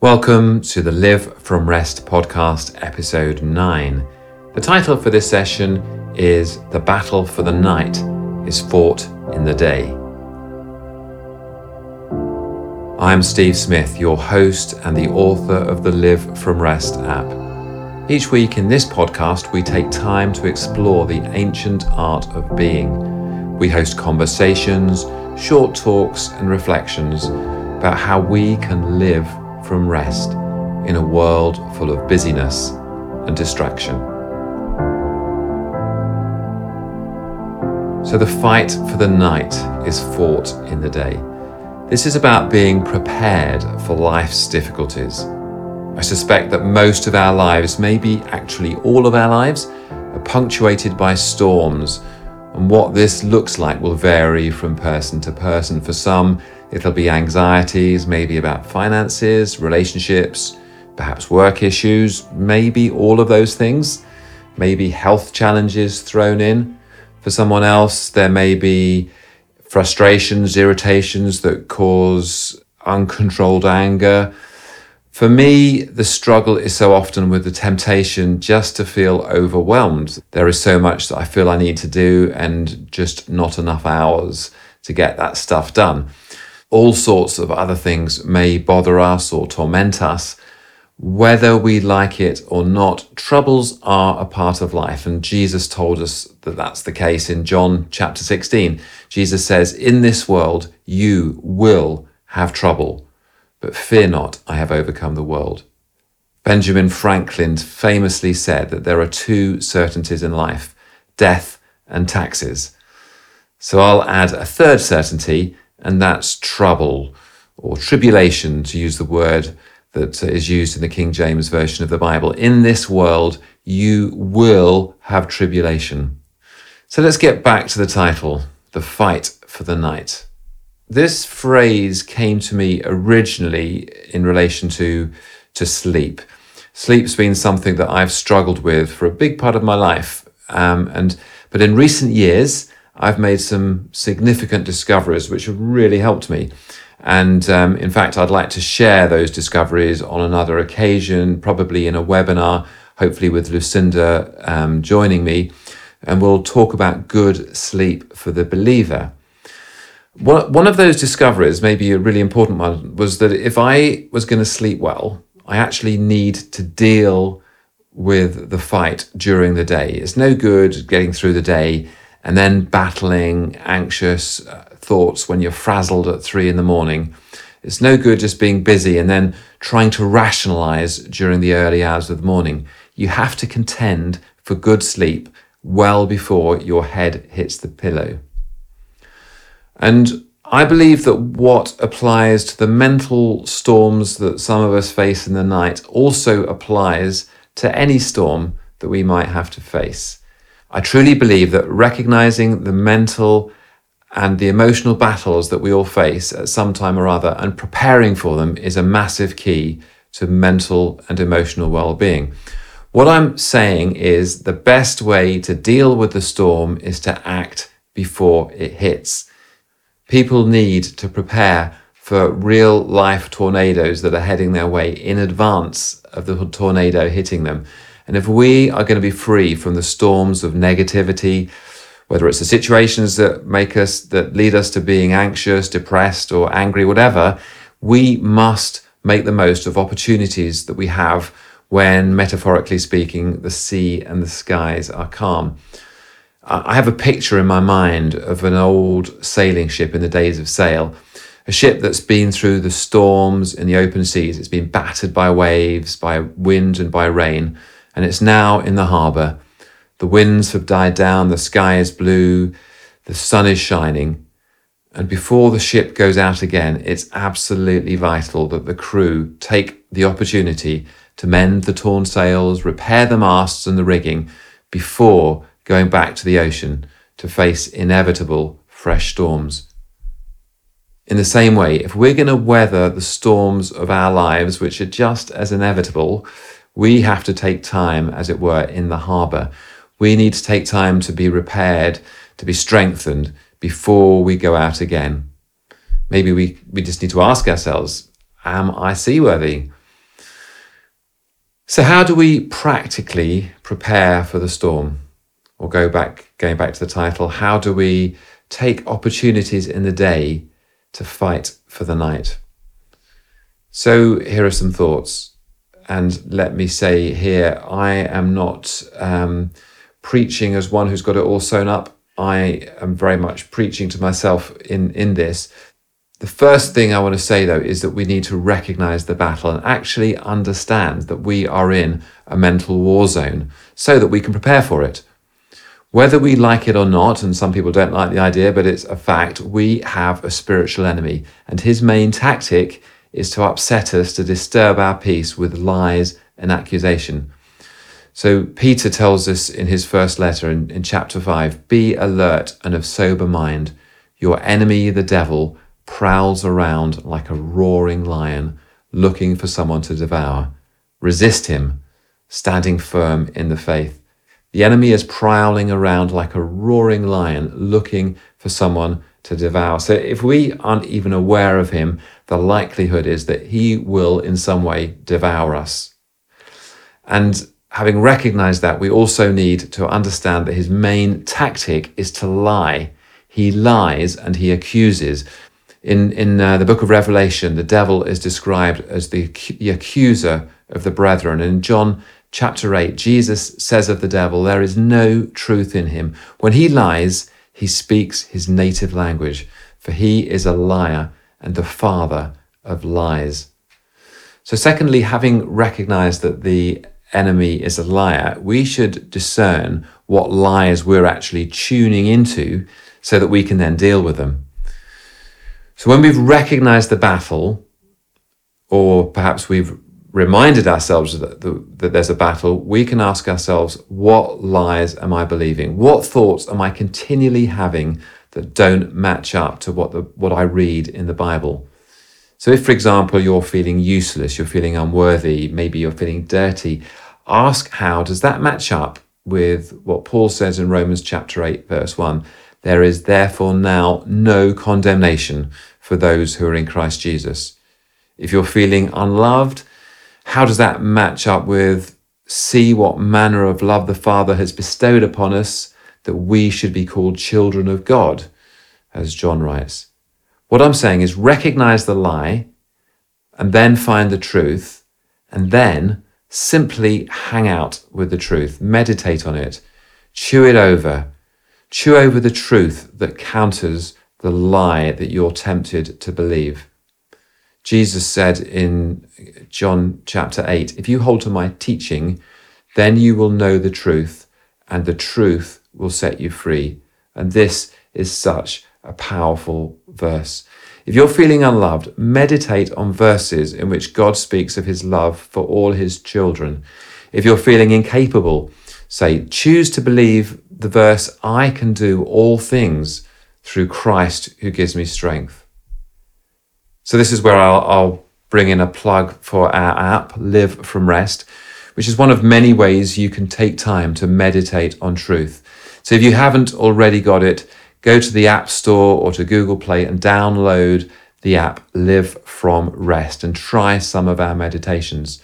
Welcome to the Live from Rest podcast, episode 9. The title for this session is The Battle for the Night is Fought in the Day. I'm Steve Smith, your host and the author of the Live from Rest app. Each week in this podcast, we take time to explore the ancient art of being. We host conversations, short talks, and reflections about how we can live from rest in a world full of busyness and distraction. So, the fight for the night is fought in the day. This is about being prepared for life's difficulties. I suspect that most of our lives, maybe actually all of our lives, are punctuated by storms, and what this looks like will vary from person to person. For some, It'll be anxieties, maybe about finances, relationships, perhaps work issues, maybe all of those things, maybe health challenges thrown in. For someone else, there may be frustrations, irritations that cause uncontrolled anger. For me, the struggle is so often with the temptation just to feel overwhelmed. There is so much that I feel I need to do and just not enough hours to get that stuff done all sorts of other things may bother us or torment us. Whether we like it or not, troubles are a part of life. And Jesus told us that that's the case in John chapter 16. Jesus says, In this world you will have trouble, but fear not, I have overcome the world. Benjamin Franklin famously said that there are two certainties in life death and taxes. So I'll add a third certainty and that's trouble or tribulation, to use the word that is used in the King James Version of the Bible. In this world, you will have tribulation. So let's get back to the title The Fight for the Night. This phrase came to me originally in relation to, to sleep. Sleep's been something that I've struggled with for a big part of my life. Um, and but in recent years, I've made some significant discoveries which have really helped me. And um, in fact, I'd like to share those discoveries on another occasion, probably in a webinar, hopefully with Lucinda um, joining me. And we'll talk about good sleep for the believer. One, one of those discoveries, maybe a really important one, was that if I was going to sleep well, I actually need to deal with the fight during the day. It's no good getting through the day and then battling anxious uh, thoughts when you're frazzled at three in the morning. It's no good just being busy and then trying to rationalize during the early hours of the morning. You have to contend for good sleep well before your head hits the pillow. And I believe that what applies to the mental storms that some of us face in the night also applies to any storm that we might have to face. I truly believe that recognizing the mental and the emotional battles that we all face at some time or other and preparing for them is a massive key to mental and emotional well being. What I'm saying is the best way to deal with the storm is to act before it hits. People need to prepare for real life tornadoes that are heading their way in advance of the tornado hitting them. And if we are going to be free from the storms of negativity, whether it's the situations that make us, that lead us to being anxious, depressed, or angry, whatever, we must make the most of opportunities that we have when, metaphorically speaking, the sea and the skies are calm. I have a picture in my mind of an old sailing ship in the days of sail, a ship that's been through the storms in the open seas. It's been battered by waves, by wind, and by rain and it's now in the harbour. The winds have died down, the sky is blue, the sun is shining. And before the ship goes out again, it's absolutely vital that the crew take the opportunity to mend the torn sails, repair the masts and the rigging before going back to the ocean to face inevitable fresh storms. In the same way, if we're going to weather the storms of our lives, which are just as inevitable, we have to take time, as it were, in the harbour. We need to take time to be repaired, to be strengthened before we go out again. Maybe we, we just need to ask ourselves Am I seaworthy? So, how do we practically prepare for the storm? Or go back, going back to the title, how do we take opportunities in the day to fight for the night? So, here are some thoughts. And let me say here, I am not um, preaching as one who's got it all sewn up. I am very much preaching to myself in, in this. The first thing I want to say, though, is that we need to recognize the battle and actually understand that we are in a mental war zone so that we can prepare for it. Whether we like it or not, and some people don't like the idea, but it's a fact, we have a spiritual enemy, and his main tactic is to upset us, to disturb our peace with lies and accusation. So Peter tells us in his first letter in, in chapter 5 be alert and of sober mind. Your enemy, the devil, prowls around like a roaring lion, looking for someone to devour. Resist him, standing firm in the faith. The enemy is prowling around like a roaring lion, looking for someone to devour. So if we aren't even aware of him, the likelihood is that he will in some way devour us. And having recognized that, we also need to understand that his main tactic is to lie. He lies and he accuses. In, in uh, the book of Revelation, the devil is described as the, the accuser of the brethren. In John chapter 8, Jesus says of the devil, There is no truth in him. When he lies, he speaks his native language, for he is a liar and the father of lies. So, secondly, having recognized that the enemy is a liar, we should discern what lies we're actually tuning into so that we can then deal with them. So, when we've recognized the battle, or perhaps we've reminded ourselves that, that there's a battle, we can ask ourselves, what lies am I believing? What thoughts am I continually having that don't match up to what, the, what I read in the Bible? So, if, for example, you're feeling useless, you're feeling unworthy, maybe you're feeling dirty, ask how does that match up with what Paul says in Romans chapter 8, verse 1? There is therefore now no condemnation for those who are in Christ Jesus. If you're feeling unloved, how does that match up with see what manner of love the Father has bestowed upon us that we should be called children of God, as John writes? What I'm saying is recognize the lie and then find the truth and then simply hang out with the truth, meditate on it, chew it over, chew over the truth that counters the lie that you're tempted to believe. Jesus said in John chapter 8 If you hold to my teaching, then you will know the truth, and the truth will set you free. And this is such a powerful verse. If you're feeling unloved, meditate on verses in which God speaks of his love for all his children. If you're feeling incapable, say, choose to believe the verse, I can do all things through Christ who gives me strength. So this is where I'll, I'll bring in a plug for our app, Live from Rest, which is one of many ways you can take time to meditate on truth. So if you haven't already got it, go to the App Store or to Google Play and download the app Live from Rest and try some of our meditations.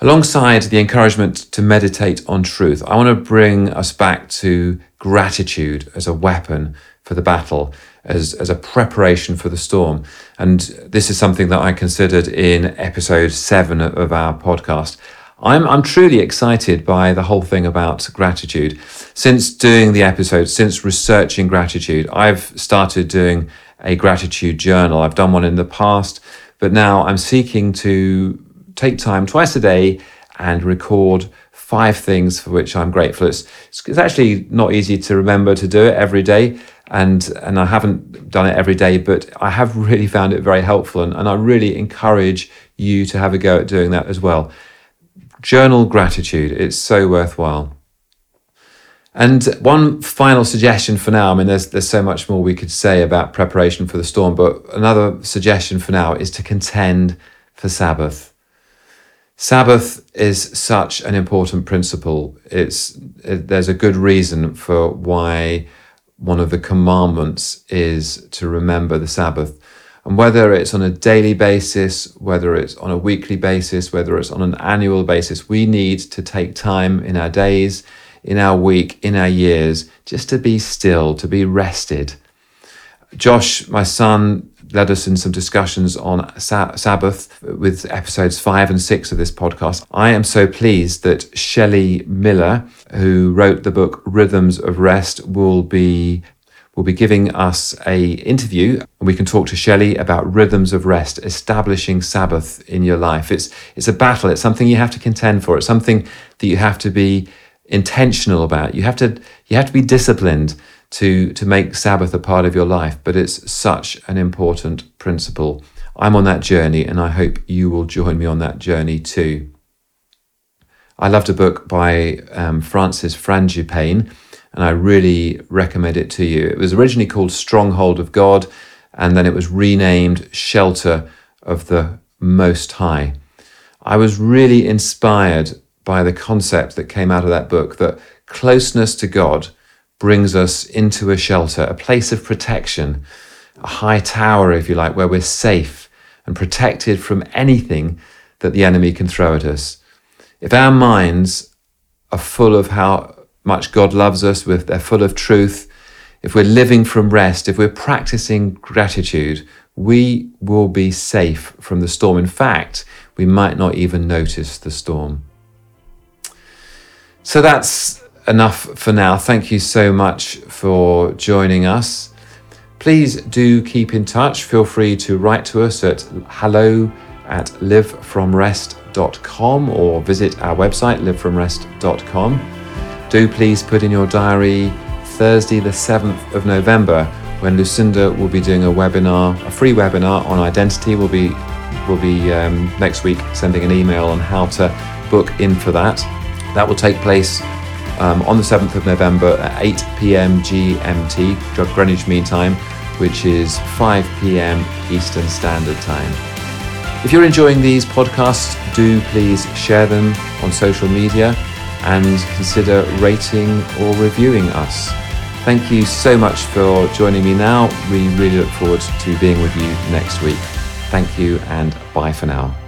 Alongside the encouragement to meditate on truth, I want to bring us back to gratitude as a weapon for the battle as, as a preparation for the storm. And this is something that I considered in episode seven of our podcast. I'm, I'm truly excited by the whole thing about gratitude. Since doing the episode, since researching gratitude, I've started doing a gratitude journal. I've done one in the past, but now I'm seeking to take time twice a day and record five things for which I'm grateful. It's, it's actually not easy to remember to do it every day and and I haven't done it every day, but I have really found it very helpful, and, and I really encourage you to have a go at doing that as well. Journal gratitude; it's so worthwhile. And one final suggestion for now. I mean, there's there's so much more we could say about preparation for the storm, but another suggestion for now is to contend for Sabbath. Sabbath is such an important principle. It's it, there's a good reason for why one of the commandments is to remember the Sabbath. And whether it's on a daily basis, whether it's on a weekly basis, whether it's on an annual basis, we need to take time in our days, in our week, in our years, just to be still, to be rested. Josh, my son, led us in some discussions on sa- Sabbath with episodes five and six of this podcast. I am so pleased that Shelly Miller, who wrote the book Rhythms of Rest, will be will be giving us a interview and we can talk to Shelly about rhythms of rest, establishing Sabbath in your life. It's it's a battle, it's something you have to contend for. It's something that you have to be intentional about. You have to you have to be disciplined to to make Sabbath a part of your life, but it's such an important principle. I'm on that journey and I hope you will join me on that journey too. I loved a book by um, Francis Frangipane and I really recommend it to you. It was originally called Stronghold of God, and then it was renamed Shelter of the Most High. I was really inspired by the concept that came out of that book that closeness to God brings us into a shelter, a place of protection, a high tower, if you like, where we're safe and protected from anything that the enemy can throw at us. If our minds are full of how much God loves us, with they're full of truth, if we're living from rest, if we're practicing gratitude, we will be safe from the storm. In fact, we might not even notice the storm. So that's enough for now. Thank you so much for joining us. Please do keep in touch. Feel free to write to us at hello at livefromrest.com or visit our website, livefromrest.com do please put in your diary Thursday, the 7th of November, when Lucinda will be doing a webinar, a free webinar on identity. We'll be, we'll be um, next week sending an email on how to book in for that. That will take place um, on the 7th of November at 8 p.m. GMT, Greenwich Mean Time, which is 5 p.m. Eastern Standard Time. If you're enjoying these podcasts, do please share them on social media and consider rating or reviewing us. Thank you so much for joining me now. We really look forward to being with you next week. Thank you and bye for now.